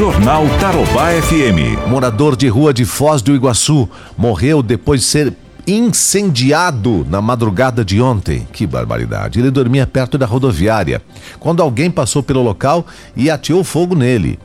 Jornal Tarobá FM. Morador de rua de Foz do Iguaçu morreu depois de ser incendiado na madrugada de ontem. Que barbaridade. Ele dormia perto da rodoviária quando alguém passou pelo local e ateou fogo nele.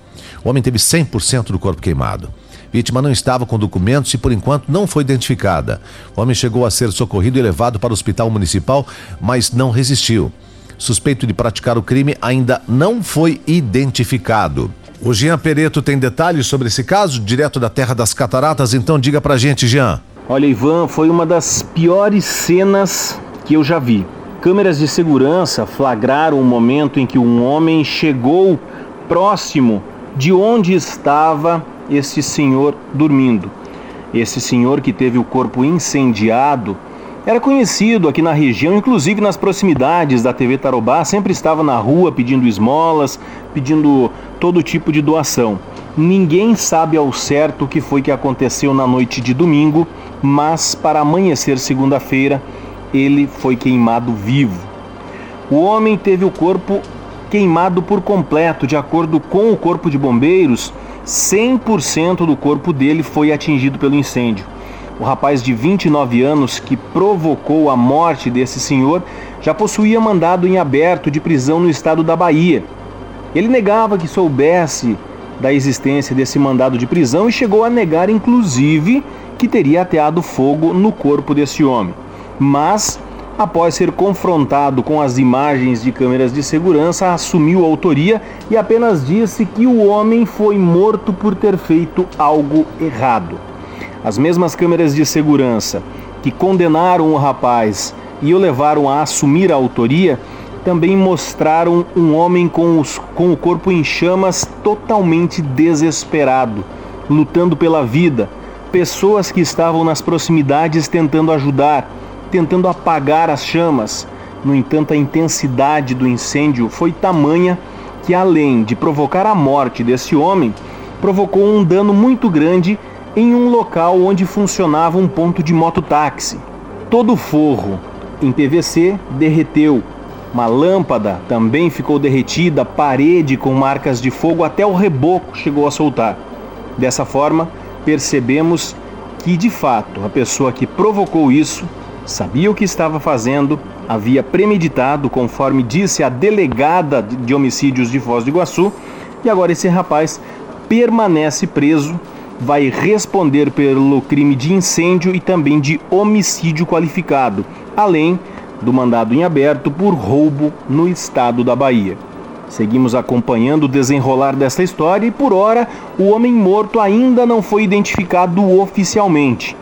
O homem teve 100% do corpo queimado. Vítima não estava com documentos e, por enquanto, não foi identificada. O homem chegou a ser socorrido e levado para o hospital municipal, mas não resistiu. Suspeito de praticar o crime ainda não foi identificado. O Jean Pereto tem detalhes sobre esse caso, direto da Terra das Cataratas, então diga pra gente, Jean. Olha, Ivan, foi uma das piores cenas que eu já vi. Câmeras de segurança flagraram o momento em que um homem chegou próximo de onde estava esse senhor dormindo. Esse senhor que teve o corpo incendiado era conhecido aqui na região, inclusive nas proximidades da TV Tarobá, sempre estava na rua pedindo esmolas, pedindo todo tipo de doação. Ninguém sabe ao certo o que foi que aconteceu na noite de domingo, mas para amanhecer segunda-feira, ele foi queimado vivo. O homem teve o corpo queimado por completo, de acordo com o Corpo de Bombeiros, 100% do corpo dele foi atingido pelo incêndio. O rapaz de 29 anos que provocou a morte desse senhor já possuía mandado em aberto de prisão no estado da Bahia. Ele negava que soubesse da existência desse mandado de prisão e chegou a negar, inclusive, que teria ateado fogo no corpo desse homem. Mas, após ser confrontado com as imagens de câmeras de segurança, assumiu a autoria e apenas disse que o homem foi morto por ter feito algo errado. As mesmas câmeras de segurança que condenaram o rapaz e o levaram a assumir a autoria também mostraram um homem com, os, com o corpo em chamas, totalmente desesperado, lutando pela vida. Pessoas que estavam nas proximidades tentando ajudar, tentando apagar as chamas. No entanto, a intensidade do incêndio foi tamanha que, além de provocar a morte desse homem, provocou um dano muito grande em um local onde funcionava um ponto de mototáxi. Todo o forro em PVC derreteu uma lâmpada também ficou derretida, parede com marcas de fogo, até o reboco chegou a soltar. Dessa forma, percebemos que de fato a pessoa que provocou isso sabia o que estava fazendo, havia premeditado, conforme disse a delegada de homicídios de Foz do Iguaçu, e agora esse rapaz permanece preso, vai responder pelo crime de incêndio e também de homicídio qualificado, além do mandado em aberto por roubo no estado da Bahia. Seguimos acompanhando o desenrolar desta história e, por hora, o homem morto ainda não foi identificado oficialmente.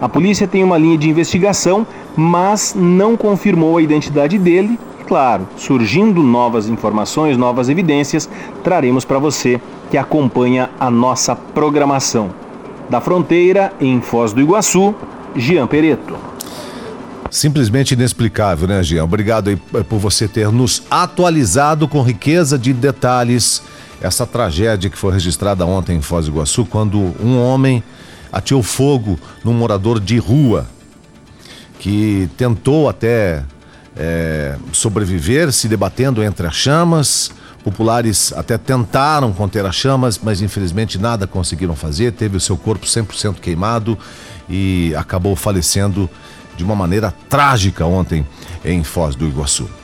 A polícia tem uma linha de investigação, mas não confirmou a identidade dele. Claro, surgindo novas informações, novas evidências, traremos para você que acompanha a nossa programação. Da fronteira, em Foz do Iguaçu, Jean Pereto. Simplesmente inexplicável, né, Jean? Obrigado eh, por você ter nos atualizado com riqueza de detalhes essa tragédia que foi registrada ontem em Foz do Iguaçu, quando um homem ateou fogo num morador de rua que tentou até é, sobreviver se debatendo entre as chamas. Populares até tentaram conter as chamas, mas infelizmente nada conseguiram fazer. Teve o seu corpo 100% queimado e acabou falecendo de uma maneira trágica ontem em Foz do Iguaçu.